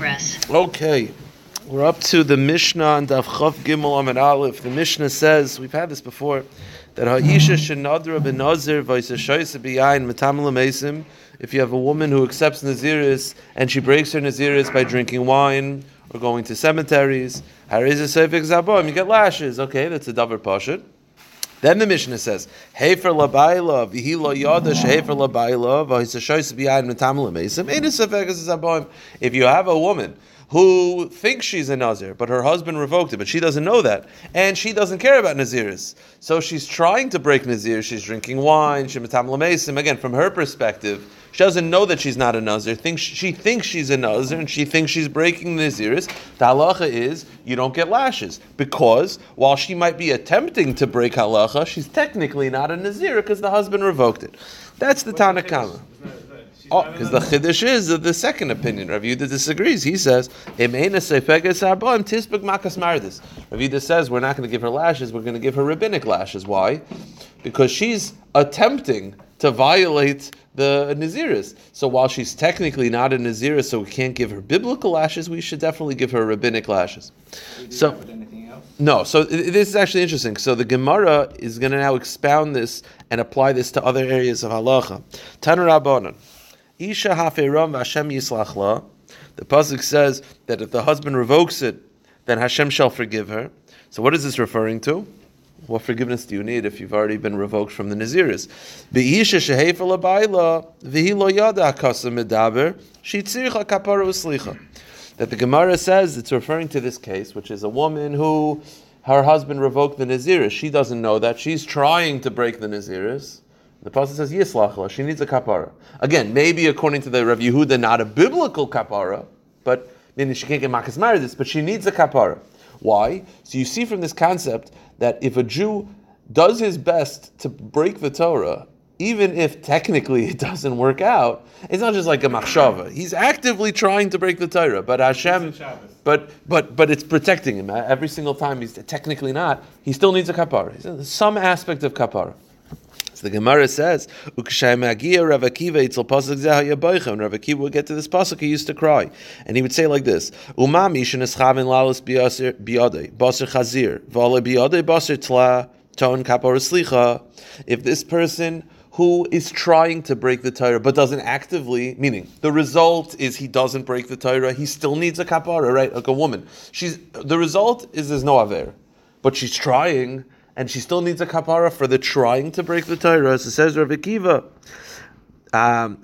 progress. Okay, we're up to the Mishnah and Daf Gimel Amid Aleph. The Mishnah says we've had this before that Ha'isha shenadra benazir l'mesim. If you have a woman who accepts Naziris and she breaks her Naziris by drinking wine or going to cemeteries, hariz zabom, you get lashes. Okay, that's a davar pashut. Then the Mishnah says, "Hefer labayla v'hi lo yada shehefer labayla v'hisashoyse b'yayin metam l'mesim." Ain't a seifik zabom. If you have a woman who thinks she's a Nazir, but her husband revoked it, but she doesn't know that. And she doesn't care about Naziris. So she's trying to break Nazir. She's drinking wine, Lamesim. Again, from her perspective, she doesn't know that she's not a Nazir. Thinks, she thinks she's a Nazir and she thinks she's breaking the Naziris. The halacha is you don't get lashes. Because while she might be attempting to break halacha, she's technically not a Nazir because the husband revoked it. That's the Tanna Kamma. Oh, because the chiddush is the second opinion. Rav Yehuda disagrees. He says, Rav Yehuda says we're not going to give her lashes. We're going to give her rabbinic lashes. Why? Because she's attempting to violate the Naziris. So while she's technically not a Naziris, so we can't give her biblical lashes, we should definitely give her rabbinic lashes. So. No, so this is actually interesting. So the Gemara is going to now expound this and apply this to other areas of halacha. Tanur Rabbanon. Isha haferam Hashem yislachla. The pasuk says that if the husband revokes it, then Hashem shall forgive her. So what is this referring to? What forgiveness do you need if you've already been revoked from the Naziris? That the Gemara says it's referring to this case, which is a woman who her husband revoked the Naziris. She doesn't know that. She's trying to break the Naziris. The pasuk says yislachla. She needs a kapara. Again, maybe according to the Rav Yehuda, not a biblical kapara, but meaning she can't get makas this, but she needs a kapara. Why? So you see from this concept that if a Jew does his best to break the Torah, even if technically it doesn't work out, it's not just like a machshava. He's actively trying to break the Torah, but Hashem, but but but it's protecting him every single time. He's technically not. He still needs a kapara. Some aspect of kapara. The Gemara says, "Ukshaymagia Rav Akiva itzel pasuk zeh Rav Akiva would get to this pasuk, he used to cry, and he would say like this: Umami sheneschavin lalos biade baser chazir v'ale biade baser tla ton kapor slicha. If this person who is trying to break the Torah but doesn't actively, meaning the result is he doesn't break the Torah, he still needs a kapara, right? Like a woman. She's the result is there's no aver, but she's trying and she still needs a kapara for the trying to break the Torah. So says Rav Akiva. Um,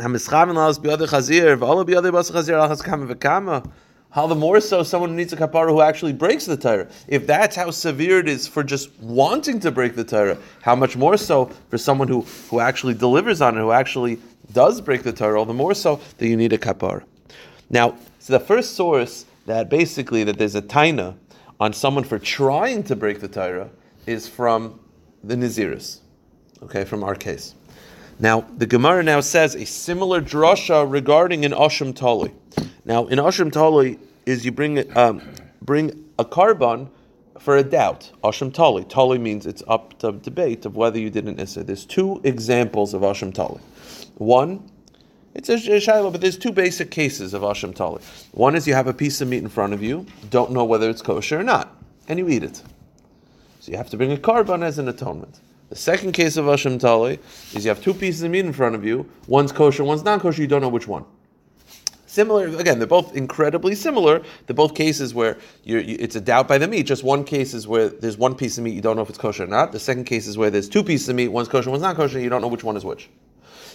how the more so someone needs a kapara who actually breaks the Torah. If that's how severe it is for just wanting to break the Torah, how much more so for someone who, who actually delivers on it, who actually does break the Torah, all the more so that you need a kapara. Now, so the first source that basically that there's a taina on someone for trying to break the Torah is from the Naziris, okay, from our case. Now, the Gemara now says a similar drasha regarding an Asham Tali. Now, in Asham Tali is you bring um, bring a korban for a doubt. Asham Tali. Tali means it's up to debate of whether you did an Issa. There's two examples of Asham Tali. One, it's a shiloh, but there's two basic cases of Asham Tali. One is you have a piece of meat in front of you, don't know whether it's kosher or not, and you eat it. So you have to bring a korban as an atonement. The second case of Asham Tali is you have two pieces of meat in front of you. One's kosher, one's non kosher, you don't know which one. Similar, again, they're both incredibly similar. They're both cases where you, it's a doubt by the meat. Just one case is where there's one piece of meat, you don't know if it's kosher or not. The second case is where there's two pieces of meat, one's kosher, one's not kosher, you don't know which one is which.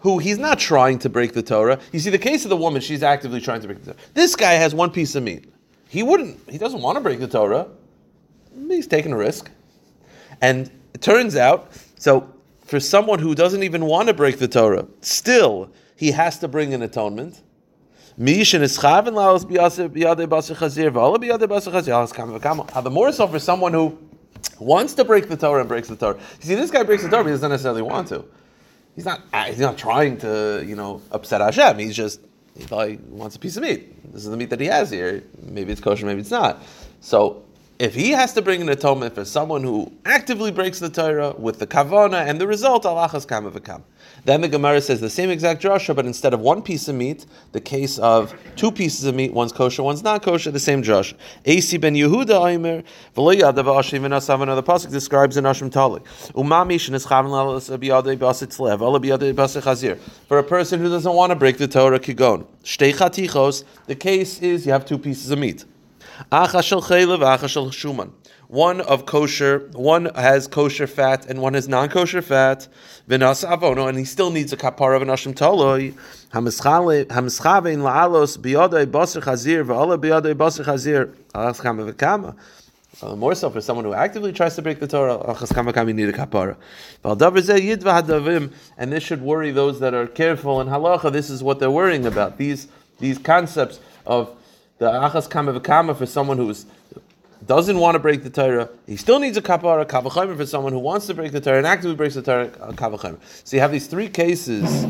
who he's not trying to break the Torah. You see, the case of the woman, she's actively trying to break the Torah. This guy has one piece of meat. He wouldn't, he doesn't want to break the Torah. He's taking a risk. And it turns out, so for someone who doesn't even want to break the Torah, still he has to bring an atonement. The more so for someone who wants to break the Torah and breaks the Torah. You see, this guy breaks the Torah, but he doesn't necessarily want to. He's not. Uh, he's not trying to, you know, upset Hashem. He's just he he wants a piece of meat. This is the meat that he has here. Maybe it's kosher, maybe it's not. So if he has to bring an atonement for someone who actively breaks the Torah with the kavana and the result, alachas kama v'kam. Then the Gemara says the same exact drasha, but instead of one piece of meat, the case of two pieces of meat, one's kosher, one's not kosher, the same drasha. Asi ben Yehuda Aimer, v'loyadav ha'ashim v'nasav, another pasuk describes in Ashim Tali. Umami shenis chavin lalas biyadei basit lev, ala biyadei basit chazir. For a person who doesn't want to break the Torah, kigon. The case is you have two pieces of meat. shuman. One of kosher, one has kosher fat, and one has non-kosher fat. V'nas avono, and he still needs a kapara of anashim taloi. Hamischavein la'alos biyadei baser chazir v'ala biyadei baser chazir. Alas kama v'kama. Uh, more so for someone who actively tries to break the Torah, need a kapara. And this should worry those that are careful in halacha. This is what they're worrying about. These these concepts of the achas kama for someone who is doesn't want to break the Torah, he still needs a kapara, kavachimer for someone who wants to break the Torah and actively breaks the Torah, uh, kavachimer. So you have these three cases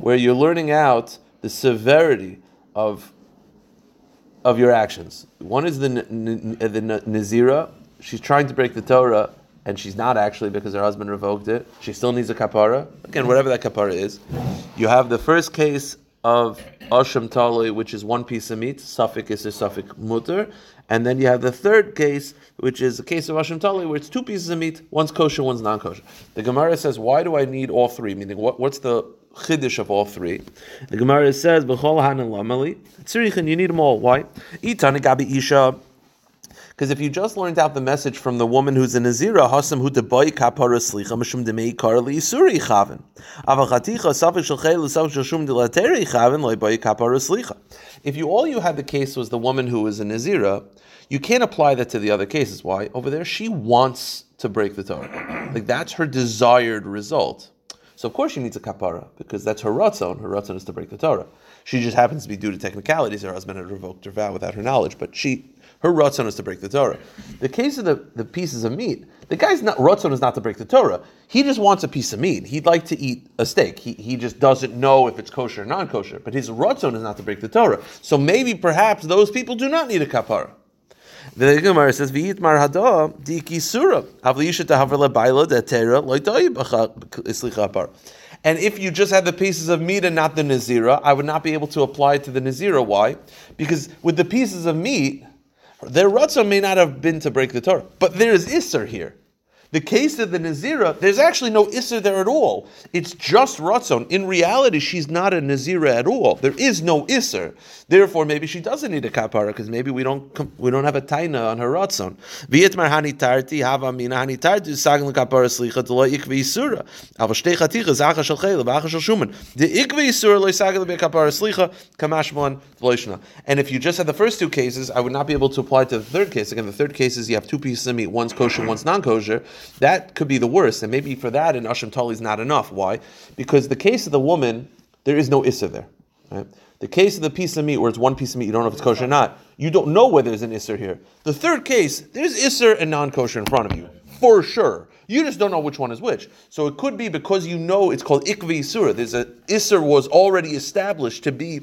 where you're learning out the severity of of your actions. One is the uh, the nazira. She's trying to break the Torah, and she's not actually because her husband revoked it. She still needs a kapara. Again, whatever that kapara is. You have the first case of asham tali, which is one piece of meat. Suffix is a suffix mutter, and then you have the third case, which is a case of Asham Tali, where it's two pieces of meat, one's kosher, one's non kosher. The Gemara says, why do I need all three? Meaning, what, what's the chiddush of all three? The Gemara says, B'chol hanan lamali, you need them all. Why? Itani gabi isha, because if you just learned out the message from the woman who's a Nazira, Hasam hu deboy kapara slicha mishum demei kar li isuri chavin. Avachaticha dilateri chavin loy boy kapara slicha. If you all you had the case was the woman who was a Nazira, you can't apply that to the other cases. Why? Over there, she wants to break the Torah. Like that's her desired result. So of course she needs a kapara because that's her ratzon. Her ratzon is to break the Torah. She just happens to be due to technicalities. Her husband had revoked her vow without her knowledge, but she her ratzon is to break the Torah. The case of the, the pieces of meat, the guy's not ratzon is not to break the Torah. He just wants a piece of meat. He'd like to eat a steak. He, he just doesn't know if it's kosher or non kosher. But his ratzon is not to break the Torah. So maybe perhaps those people do not need a kapara. The Gemara says, "V'yit mar hada diki sura havliyisha tahavla baila detera loytoy And if you just had the pieces of meat and not the nazira, I would not be able to apply it to the nazira. Why? Because with the pieces of meat, their ratzon may not have been to break the Torah, but there is Isser here. The case of the Nazira, there's actually no Isser there at all. It's just Ratzon. In reality, she's not a Nazira at all. There is no Isser. Therefore, maybe she doesn't need a kapara because maybe we don't we don't have a taina on her Ratzon. Hava mina slicha. Ava shtei chaticha zacha vacha isura lo kapara slicha vloishna. And if you just had the first two cases, I would not be able to apply to the third case. Again, the third case is you have two pieces of meat, one's kosher, one's non-kosher. That could be the worst, and maybe for that an Asham Tali is not enough. Why? Because the case of the woman, there is no Issa there. Right? The case of the piece of meat, where it's one piece of meat, you don't know if it's kosher or not. You don't know whether there's an Isser here. The third case, there's Isser and non kosher in front of you, for sure. You just don't know which one is which. So it could be because you know it's called Ikvi Isura. There's a Isser was already established to be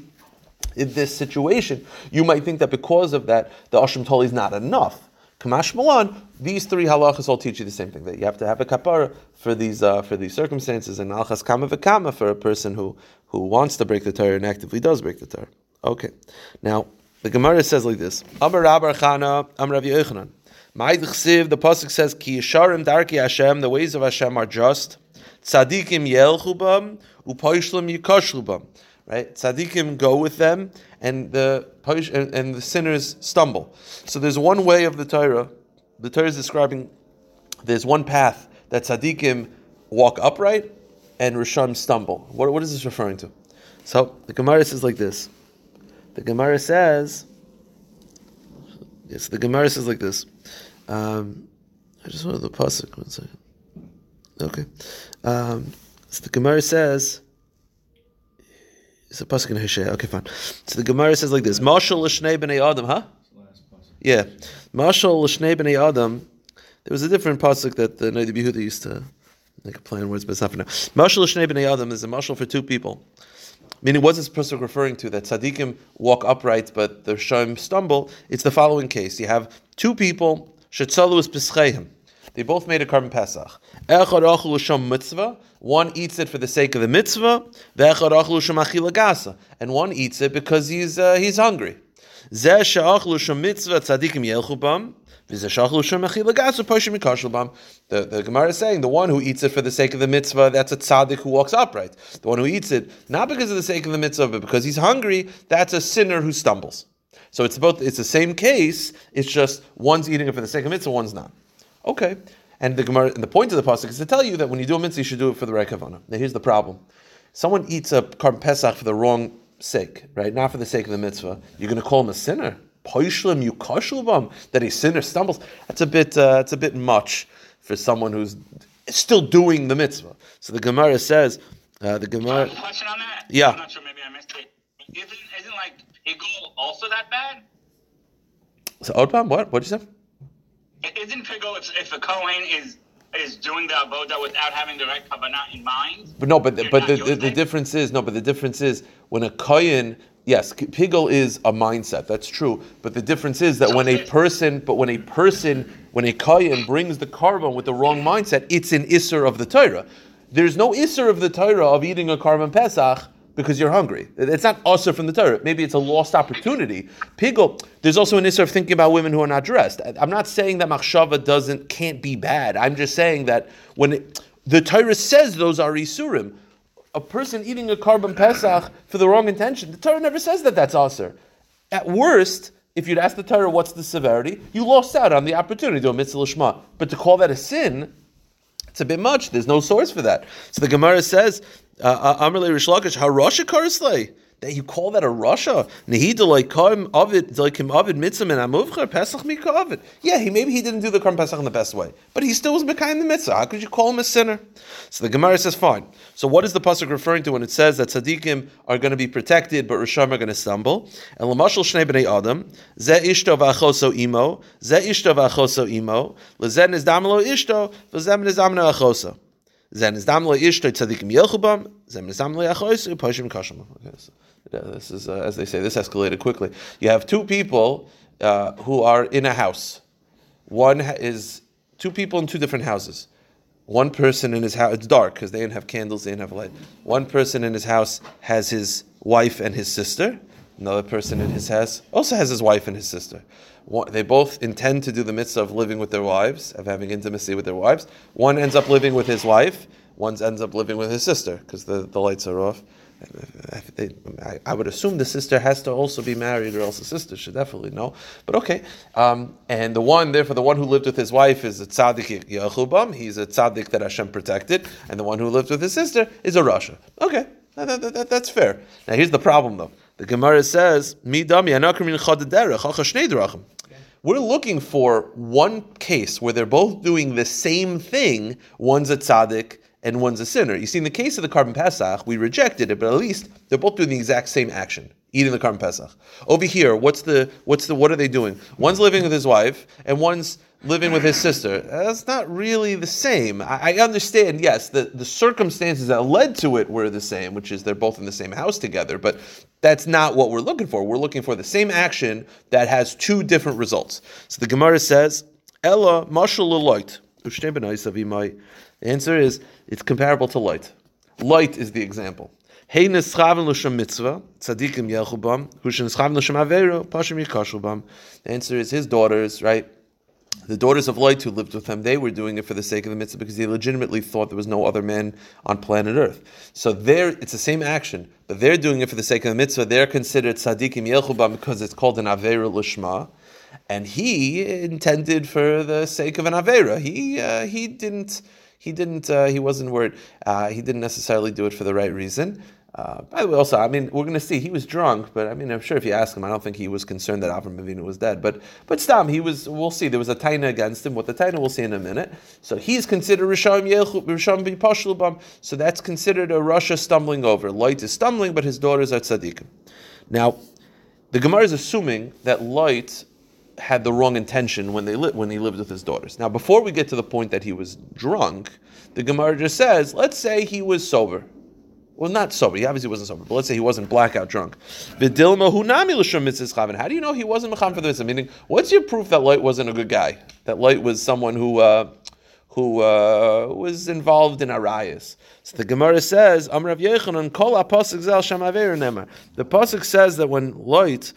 in this situation. You might think that because of that, the Asham Tali is not enough. Kamash Malan, these three halachas all teach you the same thing that you have to have a kapara for these uh, for these circumstances, and alchas kama v'kama for a person who who wants to break the Torah and actively does break the Torah. Okay, now the Gemara says like this: Amar Rabbar Chana, Amar Rav Yochanan. The pasuk says, "Ki yisharim darki Hashem." The ways of Hashem are just. Tzadikim yelchubam upoishlim yikoshubam. Right, tzadikim go with them, and the and the sinners stumble. So there's one way of the Torah. The Torah is describing there's one path that tzaddikim walk upright and rishon stumble. What, what is this referring to? So the Gemara says like this. The Gemara says, yes, the Gemara says like this. Um, I just wanted the pasuk. One second. Okay. Um, so the Gemara says, It's a pasuk in Hosea. Okay, fine. So the Gemara says like this: Marshal l'shnei b'nei Adam, huh? Yeah, Marshal l'shnei b'nei Adam. There was a different pasuk that the Nadi Behuda used to make a play on words, but it's not for now. Marshal l'shnei b'nei Adam is a marshal for two people. Meaning, what's this pasuk referring to? That tzaddikim walk upright, but the shom stumble. It's the following case: you have two people. Shetzalu is. They both made a korban pesach. Echad achul mitzvah. One eats it for the sake of the mitzvah. Ve'echad achul achila. And one eats it because he's uh, he's hungry. Zeh she'achlu shom mitzvah tzadikim yelchu. The, the Gemara is saying the one who eats it for the sake of the mitzvah, that's a tzaddik who walks upright. The one who eats it, not because of the sake of the mitzvah, but because he's hungry, that's a sinner who stumbles. So it's both it's the same case, it's just one's eating it for the sake of mitzvah, one's not. Okay. And the Gemara, and the point of the pasuk is to tell you that when you do a mitzvah, you should do it for the right kavanah. Now, here's the problem: someone eats a korban pesach for the wrong sake, right? Not for the sake of the mitzvah. You're going to call him a sinner. Poishlim yukashlbam that a sinner stumbles. That's a bit. Uh, that's a bit much for someone who's still doing the mitzvah. So the Gemara says, uh, the Gemara. Question on that? Yeah. I'm not sure. Maybe I missed it. Isn't, isn't like Pigul also that bad? So Odbam, what? What'd you say? Isn't Pigul if, if a Kohen is is doing the avoda without having the right kavanah in mind? But no, but the, but the, the, the difference is no, but the difference is when a kohen, yes, pigel is a mindset. That's true. But the difference is that when a person, but when a person, when a kohen brings the korban with the wrong mindset, it's an isser of the Torah. There's no isser of the Torah of eating a korban pesach because you're hungry. It's not usher from the Torah. Maybe it's a lost opportunity. Pigel, there's also an isser of thinking about women who are not dressed. I'm not saying that machshava doesn't can't be bad. I'm just saying that when it, the Torah says those are isurim, a person eating a korban pesach for the wrong intention, the Torah never says that that's usher. At worst, if you'd ask the Torah what's the severity, you lost out on the opportunity to a mitzvah. But to call that a sin, it's a bit much. There's no source for that. So the Gemara says, Uh, uh, Amrle Reish Lakish, Harasha Karsley. That you call that a Russia? Nehida like Kaim Avid like him Avid Mitzvah and Amuvcha Pesach Mika Avid. Yeah, he maybe he didn't do the Karm Pesach in the best way, but he still was Mekayim the Mitzvah. How could you call him a sinner? So the Gemara says, fine. So what is the pasuk referring to when it says that tzaddikim are going to be protected, but Risham are going to stumble? And Lamashal Shnei Bnei Adam Ze Ishto V'Achoso Imo Ze Ishto V'Achoso Imo Lezen is Damlo Ishto V'Zem is Damno Achoso. Zen is damlo ishto tzadikim. Zen is damlo poshim this is uh, as they say. This escalated quickly. You have two people uh, who are in a house. One is two people in two different houses. One person in his house. It's dark because they didn't have candles. They didn't have light. One person in his house has his wife and his sister. Another person in his house also has his wife and his sister. They both intend to do the mitzvah of living with their wives, of having intimacy with their wives. One ends up living with his wife. One ends up living with his sister because the, the lights are off. I, would assume the sister has to also be married, or else the sister should definitely know. But okay, um, and the one, therefore, the one who lived with his wife is a tzaddik Yechubam. He's a tzaddik that Hashem protected, and the one who lived with his sister is a Rasha. Okay, that, that, that, that's fair. Now here's the problem, though. The Gemara says, "Mi dami anakrim chadaderech hacha shnei drachim." We're looking for one case where they're both doing the same thing. One's a tzaddik and one's a sinner. You see, in the case of the korban pesach, we rejected it, but at least they're both doing the exact same action, eating the korban pesach. Over here, what's the what's the what are they doing? One's living with his wife, and one's living with his sister. That's not really the same. I, I understand, yes, the, the circumstances that led to it were the same, which is they're both in the same house together, but that's not what we're looking for. We're looking for the same action that has two different results. So the Gemara says, Ella mashal Lot. The answer is it's comparable to Lot. Lot is the example. The answer is his daughters, right? The daughters of Lot who lived with him, they were doing it for the sake of the mitzvah because they legitimately thought there was no other man on planet Earth. So there, it's the same action, but they're doing it for the sake of the mitzvah. They're considered tzadikim yelchubam because it's called an avera lishma, and he intended for the sake of an avera. He uh, he didn't he didn't uh, he wasn't worried. Uh, he didn't necessarily do it for the right reason. By the way, also, I mean, we're going to see he was drunk, but I mean, I'm sure if you ask him, I don't think he was concerned that Avram Avinu was dead. But but Stam, he was. We'll see. There was a taina against him. What the taina we'll see in a minute. So he's considered risham yelchu risham b'pashlubam. So that's considered a Russia stumbling over. Lot is stumbling, but his daughters are tzaddikim. Now, the Gemara is assuming that Lot had the wrong intention when they li- when he lived with his daughters. Now, before we get to the point that he was drunk, the Gemara just says, let's say he was sober. Well, not sober. He obviously wasn't sober, but let's say he wasn't blackout drunk. Vidilma hunami l'shum mitzvah How do you know he wasn't mecham for the mitzvah? Meaning, what's your proof that Lot wasn't a good guy? That Lot was someone who uh, who uh, was involved in arayas. So the Gemara says, Amrav Yechanan kol apasik zal shamaver nemar. The pasuk says that when Lot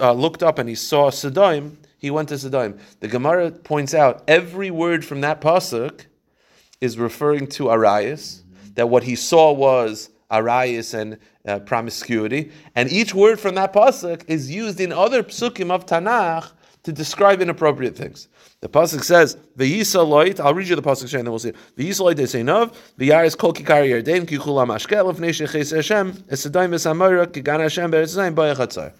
uh, looked up and he saw Sodom, he went to Sodom. The Gemara points out every word from that pasuk is referring to arayas that what he saw was arayis and uh, promiscuity, and each word from that pasuk is used in other psukim of Tanakh to describe inappropriate things. The pasuk says, "V'yisa loit." I'll read you the pasuk and then we'll see. V'yisa loit deseinav v'yaris kol kikar yarden ki chulam ashkel of neish Hashem esadayim v'samara kigan Hashem be'etzayim b'yachatzar.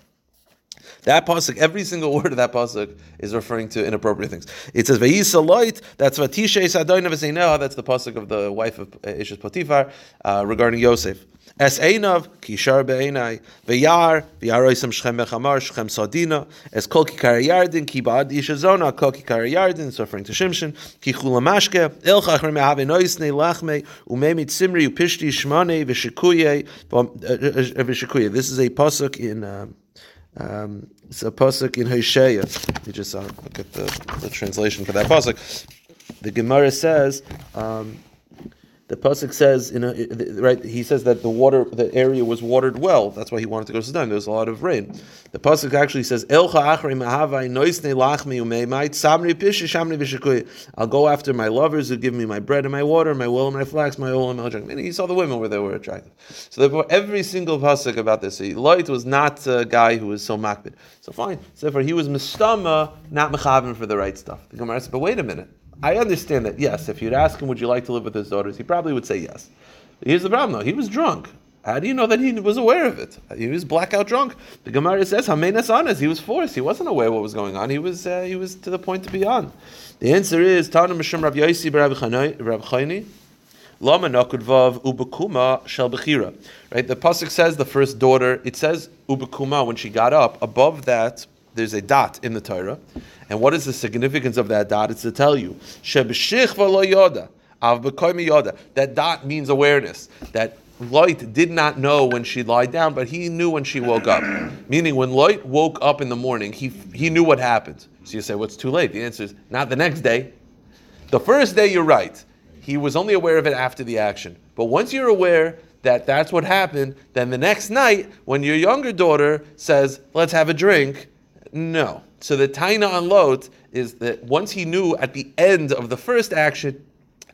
That pasuk, every single word of that pasuk is referring to inappropriate things. It says "Vayisa loit." That's sadoina v'zeineha. That's the pasuk of the wife of uh, Potiphar uh, regarding Yosef. Es einav kishar be'enai v'yar v'yaroisem shchem mechamar shchem sadina es kol kikar yardin ki ba'ad isha zona kol kikar yardin. It's referring to Shimshon ki chula mashke el chachmer mehave noisnei lachme umemit simri upishti shmane v'shikuye uh, uh. This is a pasuk in. Uh, um, it's a pasuk in Hosea. You just uh, look at the, the translation for that pasuk. The Gemara says. Um, the pasuk says, in a, right? He says that the water, the area was watered well. That's why he wanted to go to Sodom. There was a lot of rain. The pasuk actually says. I'll go after my lovers who give me my bread and my water, my wool and my flax, my oil and my drink. And he saw the women where they were attractive. So therefore, every single pasuk about this, Lot was not a guy who was so makbid. So fine. So therefore, he was mistama, not mechavim for the right stuff. The Gemara said, but wait a minute. I understand that, yes, if you'd ask him, would you like to live with his daughters, he probably would say yes. Here's the problem, though. He was drunk. How do you know that he was aware of it? He was blackout drunk. The Gemara says, "Hamenas anas." He was forced. He wasn't aware what was going on. He was uh, he was to the point to be on. The answer is Tana Mishum Rav Yosi Rav Chayni. Lama nakudvav ubekuma shel bechira. Right. The pasuk says the first daughter. It says ubekuma when she got up. Above that, there's a dot in the Torah, and what is the significance of that dot? It's to tell you. That dot means awareness. That Lot did not know when she lied down, but he knew when she woke up. Meaning, when Lot woke up in the morning, he, he knew what happened. So you say, what's well, too late? The answer is not the next day. The first day, you're right. He was only aware of it after the action. But once you're aware that that's what happened, then the next night, when your younger daughter says, let's have a drink, no. So the Taina on Lot is that once he knew at the end of the first action,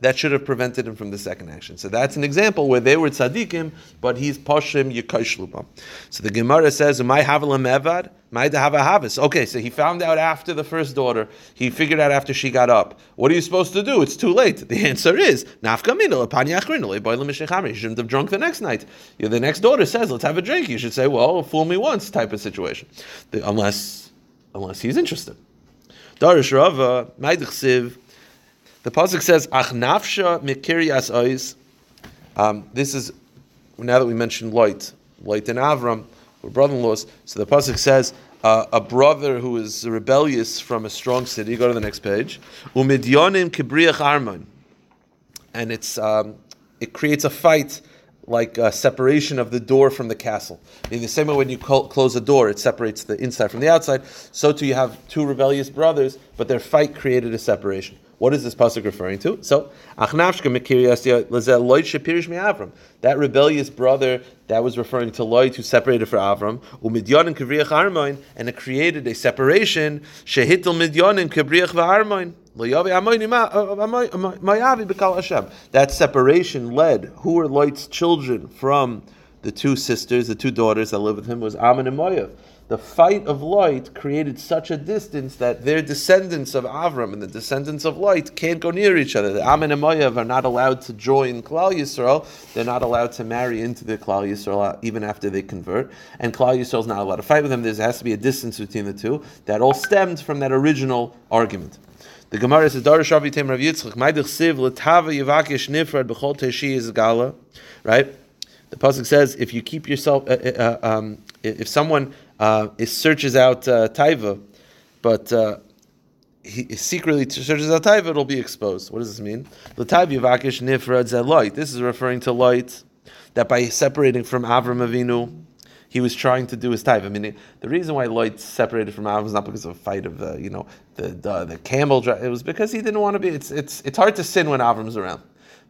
that should have prevented him from the second action. So that's an example where they were tzaddikim, but he's poshim yikashluba. So the Gemara says, "My havalam havis." Okay, so he found out after the first daughter. He figured out after she got up. What are you supposed to do? It's too late. The answer is nafkamina You shouldn't have drunk the next night. The next daughter says, "Let's have a drink." You should say, "Well, fool me once," type of situation, unless unless he's interested. Darish Rava, Maidich the pasuk says, "Ach nafsha mikirias ois." Um, this is now that we mentioned Lot, Lot and Avram were brother-in-laws. So the pasuk says, uh, "A brother who is rebellious from a strong city." Go to the next page. Umidyonim kibriach armon, and it's um, it creates a fight like a separation of the door from the castle. In the same way, when you close a door, it separates the inside from the outside. So too, you have two rebellious brothers, but their fight created a separation. What is this pasuk referring to? So, that rebellious brother that was referring to Loit who separated for Avram, and it created a separation. Shehitel midyanin kibriach v'armoin. Uh, uh, that separation led who were Loit's children from the two sisters, the two daughters that lived with him was Ammon and Moav. the fight of Lot created such a distance that their descendants of Avram and the descendants of Lot can't go near each other. The Ammon and Moav are not allowed to join Klal Yisrael. They're not allowed to marry into the Klal Yisrael uh, even after they convert. And Klal Yisrael is not allowed to fight with them. There has to be a distance between the two. That all stemmed from that original argument. The Gemara says, Darish Avitem Rav Yitzchak, Maidich Siv, Latava Yivakish Nifrad, Bechol Teshi is Gala, right? The pasuk says, if you keep yourself, uh, uh, um, if someone uh, searches out uh, taiva, but uh, he secretly searches out taiva, it'll be exposed. What does this mean? Lot. This is referring to Lot that by separating from Avram Avinu, he was trying to do his taiva. I mean, the reason why Lot separated from Avram was not because of a fight of the, you know, the the, the camel. It was because he didn't want to be. It's it's it's hard to sin when Avram's around.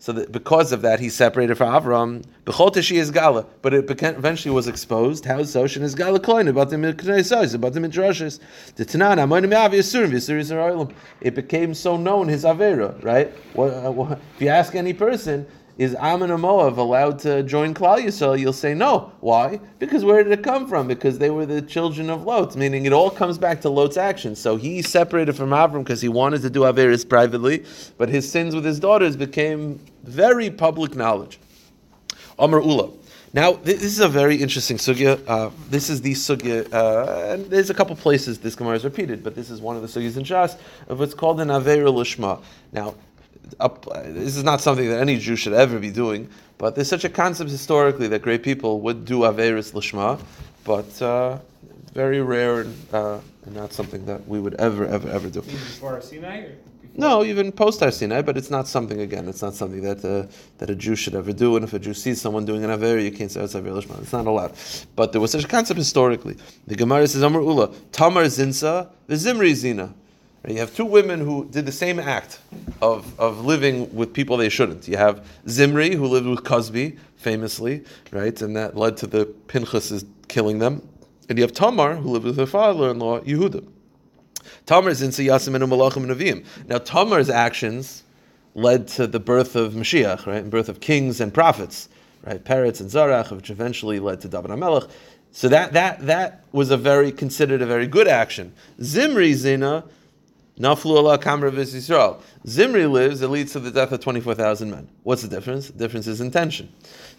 So that because of that, he separated from Avram. Bechol is gala, but it eventually was exposed. How so? Shin is gala koin about the midrashis, about the midrashis. The Tanan Amonim Avi Yisurim Yisurim It became so known his avera, right? Uh, if you ask any person, is Ammon and Moab allowed to join Klal Yisrael? You'll say no. Why? Because where did it come from? Because they were the children of Lot. Meaning it all comes back to Lot's action. So he separated from Avram because he wanted to do Averis privately, but his sins with his daughters became very public knowledge. Amr Ula. Now, this is a very interesting sugya. Uh, this is the sugya, uh, and there's a couple places this Gemara is repeated, but this is one of the sugyas in Shas of what's called an Aveir Lishma. Now, up, this is not something that any Jew should ever be doing, but there's such a concept historically that great people would do Averis Lishma, but uh, very rare and, uh, and, not something that we would ever, ever, ever do. Before Sinai? No, even post Sinai, but it's not something again. It's not something that uh, that a Jew should ever do. And if a Jew sees someone doing an aver, you can't say it's aver lishma. It's not allowed. But there was such a concept historically. The Gemara says, "Amar Ula, Tamar Zinsa, the Zimri Zina." You have two women who did the same act of, of living with people they shouldn't. You have Zimri, who lived with Cozbi, famously, right? And that led to the Pinchas killing them. And you have Tamar, who lived with her father-in-law, Yehuda. Tamar is in Siyasim and Malachim. Now, Tamar's actions led to the birth of Mashiach, right? And birth of kings and prophets, right? Peretz and Zarach, which eventually led to David HaMelech. So that, that, that was a very, considered a very good action. Zimri Zina Naflu Allah Kamra Yisrael. Zimri lives, it leads to the death of 24,000 men. What's the difference? The difference is intention.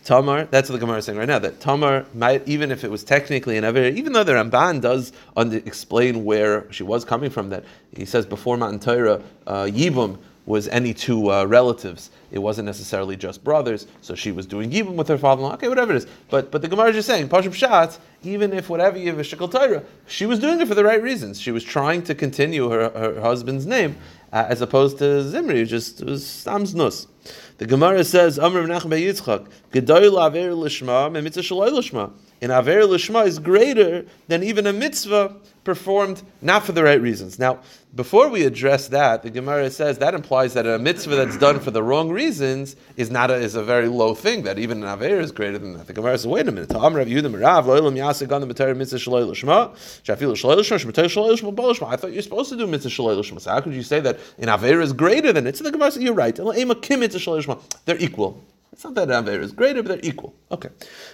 Tamar, that's what the Gemara is saying right now, that Tamar might, even if it was technically an Aver, even though the Ramban does under, explain where she was coming from, that he says before Matan Torah, uh, Yibum was any two uh, relatives. It wasn't necessarily just brothers. So she was doing Yibum with her father-in-law. Okay, whatever it is. But but the Gemara is just saying, Pashim Shat, even if whatever you have a Shikal Torah, she was doing it for the right reasons. She was trying to continue her, her husband's name, uh, as opposed to Zimri, who just was Samznus. The Gemara says, Amr Menachem Yitzchak, Gedoyl Aver Lishma, Mitzvah Shaloi Lishma. In Aver Lishma is greater than even a mitzvah performed not for the right reasons. Now, before we address that, the Gemara says that implies that a mitzvah that's done for the wrong reasons is not a, is a very low thing. That even an aver is greater than that. The Gemara says, wait a minute. I thought you're supposed to do mitzvah shaloi So how could you say that an aver is greater than it? So the Gemara says, you're right. They're equal. It's not that aver is greater, but they're equal. Okay.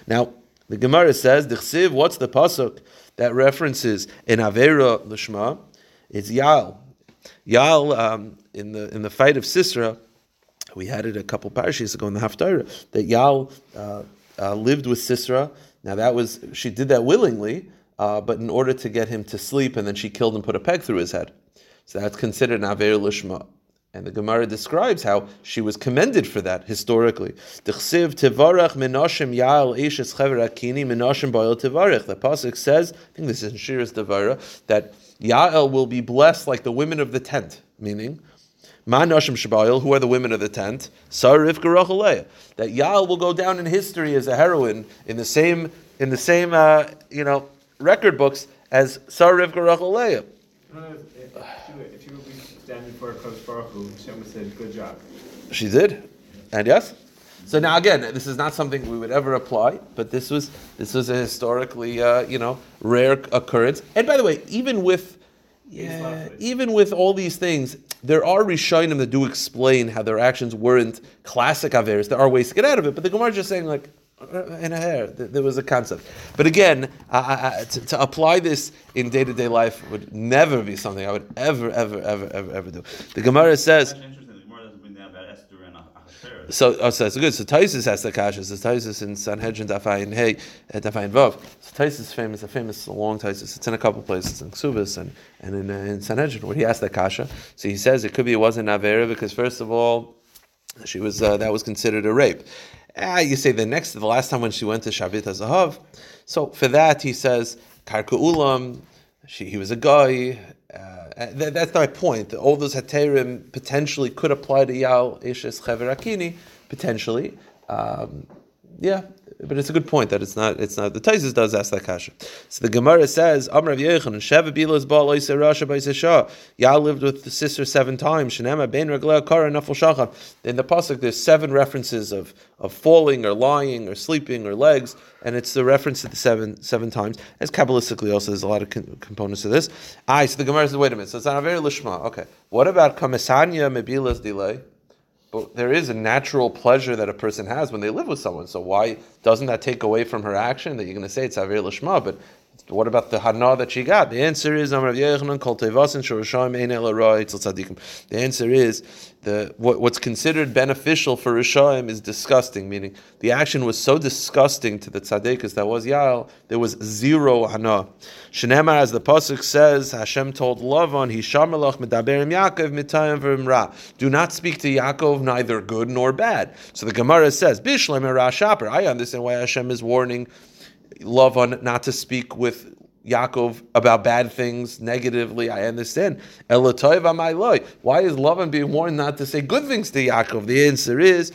Now the Gemara says, what's the pasuk that references in avera lishma? It's Yael. Yael um, in the in the fight of Sisera, we had it a couple parashas ago in the Haftarah that Yael uh, uh, lived with Sisera. Now that was she did that willingly, uh, but in order to get him to sleep, and then she killed and put a peg through his head. So that's considered an aver lishma. And the Gemara describes how she was commended for that historically. The pasuk says, I think this is in Shiras Devara, that Yael will be blessed like the women of the tent, meaning, Ma Nashim who are the women of the tent. That Yael will go down in history as a heroine in the same, in the same uh, you know, record books as Sarif Garachaleya. If you would be standing for Kodesh Baruch Hu, Hashem said, good job. She did, and yes. So now again, this is not something we would ever apply, but this was this was a historically uh, you know rare occurrence. And by the way, even with yeah, even with all these things, there are rishonim that do explain how their actions weren't classic averes. There are ways to get out of it, but the Gemara is just saying like, in a hair. There was a concept. But again, I, I, to, to, apply this in day to day life would never be something I would ever, ever, ever, ever, ever do. The Gemara says. So, oh, so that's good. So Taisus has the kasha. So Taisus in Sanhedrin Dafayin Hey uh, Dafayin Vav. So Taisus is famous, a famous long Taisus. It's in a couple places in Ksubis and and in, uh, in Sanhedrin where he asked the kasha. So he says it could be it wasn't Avera because first of all, she was uh, that was considered a rape. Ah, you say the next, the last time when she went to Shavit Zahav. So for that he says Karka Ulam. She, he was a guy. Uh, that, that's my point. All those heterim potentially could apply to Yael Ishes Chever Akini, potentially. Um, yeah, but it's a good point that it's not. It's not. The Taisus does ask that kasha. So the Gemara says, "Amrav Yechon Sheva Bilas Baal Oisei Rasha B'Isei Yah lived with the sister seven times. Shenema Ben Reglei Kara Nafal Shacham. In the pasuk, there's seven references of of falling or lying or sleeping or legs, and it's the reference to the seven seven times. As kabbalistically, also there's a lot of con- components to this. Aye, so the Gemara says, wait a minute. So it's not a very lishma. Okay, what about Kamisanya Mebilas Delay? But there is a natural pleasure that a person has when they live with someone. So why doesn't that take away from her action that you're going to say it's Avir Lishma? But what about the hana that she got? The answer is The answer is the what, what's considered beneficial for Rishayim is disgusting, meaning the action was so disgusting to the tzaddikas that was Yael, there was zero hana. Shenemar, as the pasuk says, Hashem told Lavan, Hishamalach medaberim Yaakov mitayim v'imra. Do not speak to Yaakov neither good nor bad. So the Gemara says, Bishlem Shaper. I understand why Hashem is warning Lavan not to speak with Yaakov about bad things negatively. I understand. Why is Lavan being warned not to say good things to Yaakov? The answer is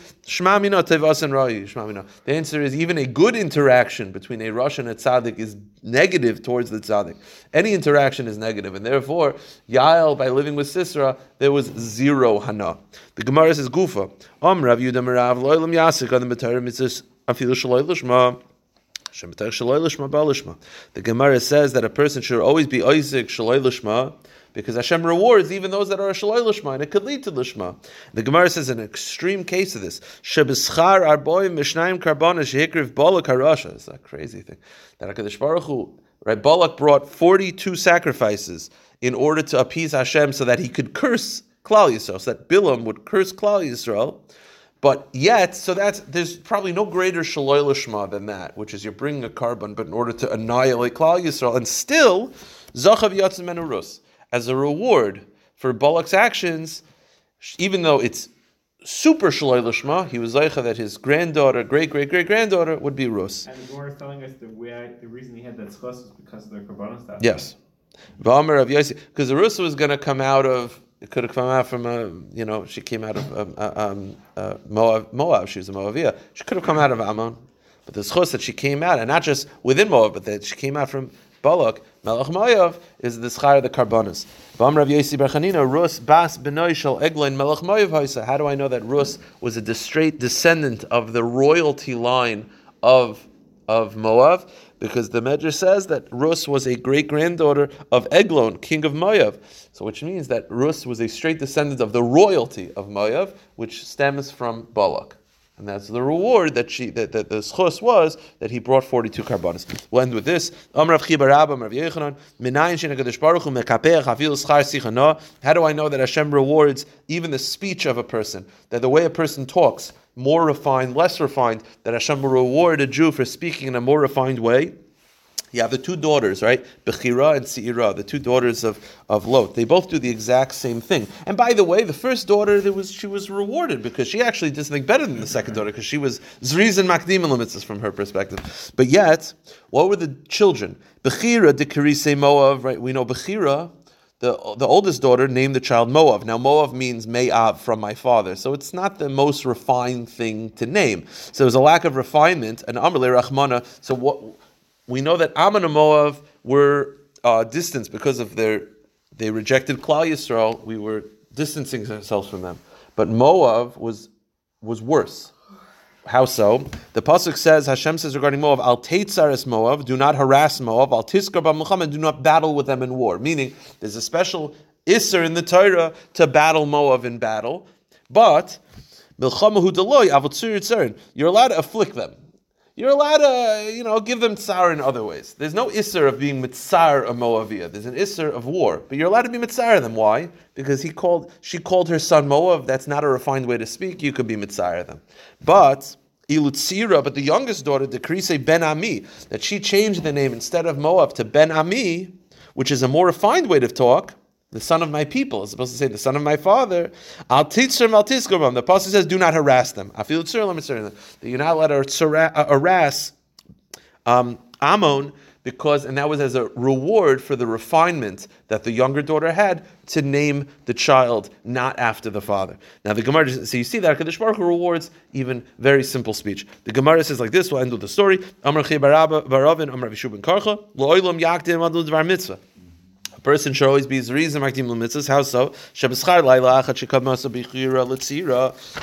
The answer is even a good interaction between a Rosh and a tzaddik is negative towards the tzaddik. Any interaction is negative, and therefore Yael, by living with Sisera, there was zero hana. The Gemara says Gufa. Om Rav Yudam Loilam Yasik on the Mitzvah Afilu Shaloi Lishma. The Gemara says that a person should always be Isaac Shaloi Lishma because Hashem rewards even those that are a and it could lead to Lishma. The Gemara says an extreme case of this. Shebeschar arboim mishnayim karbana shehikriv Balak harasha. It's a crazy thing. That HaKadosh Baruch Hu, right, Balak brought 42 sacrifices in order to appease Hashem so that he could curse Klal Yisrael, so that Bilam would curse Klal Yisrael. But yet, so that's there's probably no greater shaloi lishma than that, which is you're bringing a korban, but in order to annihilate Klal Yisrael, and still zachav yatzim rus as a reward for Balak's actions, even though it's super shaloi lishma, he was zeicha that his granddaughter, great great great granddaughter, would be rus. And the Gemara is telling us the way the reason he had that schos was because of the korbanos. Yes, because the rus was going to come out of it could have come out from a, you know, she came out of um, uh, um, uh, Moab, Moab. She was a Moabia. She could have come out of Ammon, but the schus that she came out, and not just within Moab, but that she came out from Balak, Melech Moav, is the schar of the Karbonis. How do I know that Rus was a straight descendant of the royalty line of of Moab? Because the Medrash says that Rus was a great granddaughter of Eglon, king of Moav. So, which means that Rus was a straight descendant of the royalty of Moav, which stems from Balak. And that's the reward that she that, that the schus was that he brought 42 korbanos. We'll end with this. How do I know that Hashem rewards even the speech of a person? That the way a person talks, more refined, less refined, that Hashem will reward a Jew for speaking in a more refined way. You have the two daughters, right? Bechira and Seira, the two daughters of, of Lot. They both do the exact same thing. And by the way, the first daughter, there was she was rewarded because she actually did something better than the second daughter because she was Zriz and Makdim limitless from her perspective. But yet, what were the children? Bechira de Kirise Moav, right? We know Bechira the, the oldest daughter named the child Moav. Now, Moav means Me'av from my father. So it's not the most refined thing to name. So there's a lack of refinement. And Amrle Rachmana. So what we know that Ammon and Moav were uh, distanced because of their, they rejected Klal Yisrael. We were distancing ourselves from them. But Moav was, was worse. How so? The pasuk says Hashem says regarding Moab, "Al teitzares Moab, do not harass Moab. Al tiskar Muhammad, do not battle with them in war." Meaning, there's a special isser in the Torah to battle Moab in battle, but you're allowed to afflict them. you're allowed to, you know, give them tsar in other ways. There's no isser of being mitzar a Moavia. There's an isser of war, but you're allowed to be mitzar them. Why? Because he called, she called her son Moav. That's not a refined way to speak. You could be mitzar them, but. Ilutzira, but the youngest daughter, Decrease Ben Ami, that she changed the name instead of Moab to Ben Ami, which is a more refined way to talk. The son of my people is supposed to say the son of my father. Teach them. I'll teach. The apostle says, "Do not harass them." I feel that you're not allowed to uh, harass um, Ammon because, and that was as a reward for the refinement that the younger daughter had to name the child not after the father. Now the Gemara, so you see that Kadosh Baruch Hu rewards even very simple speech. The Gemara says like this. We'll end with the story. A person should always be Makdim Lemitzvahs. How so?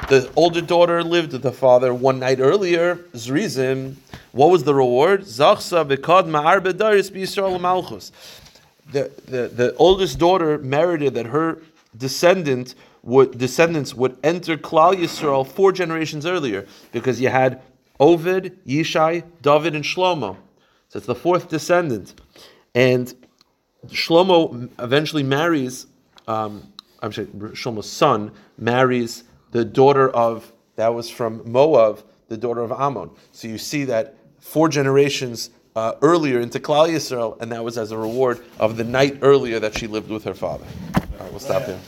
The older daughter lived with the father one night earlier. Zrizim. What was the reward? The, the, the oldest daughter merited that her descendant would descendants would enter Klal Yisrael four generations earlier because you had Oved, Yishai, David, and Shlomo. So it's the fourth descendant, and Shlomo eventually marries. Um, I'm sorry, Shlomo's son marries the daughter of that was from Moab, the daughter of Ammon. So you see that four generations uh, earlier into Klal Yisrael, and that was as a reward of the night earlier that she lived with her father. All right, we'll stop there.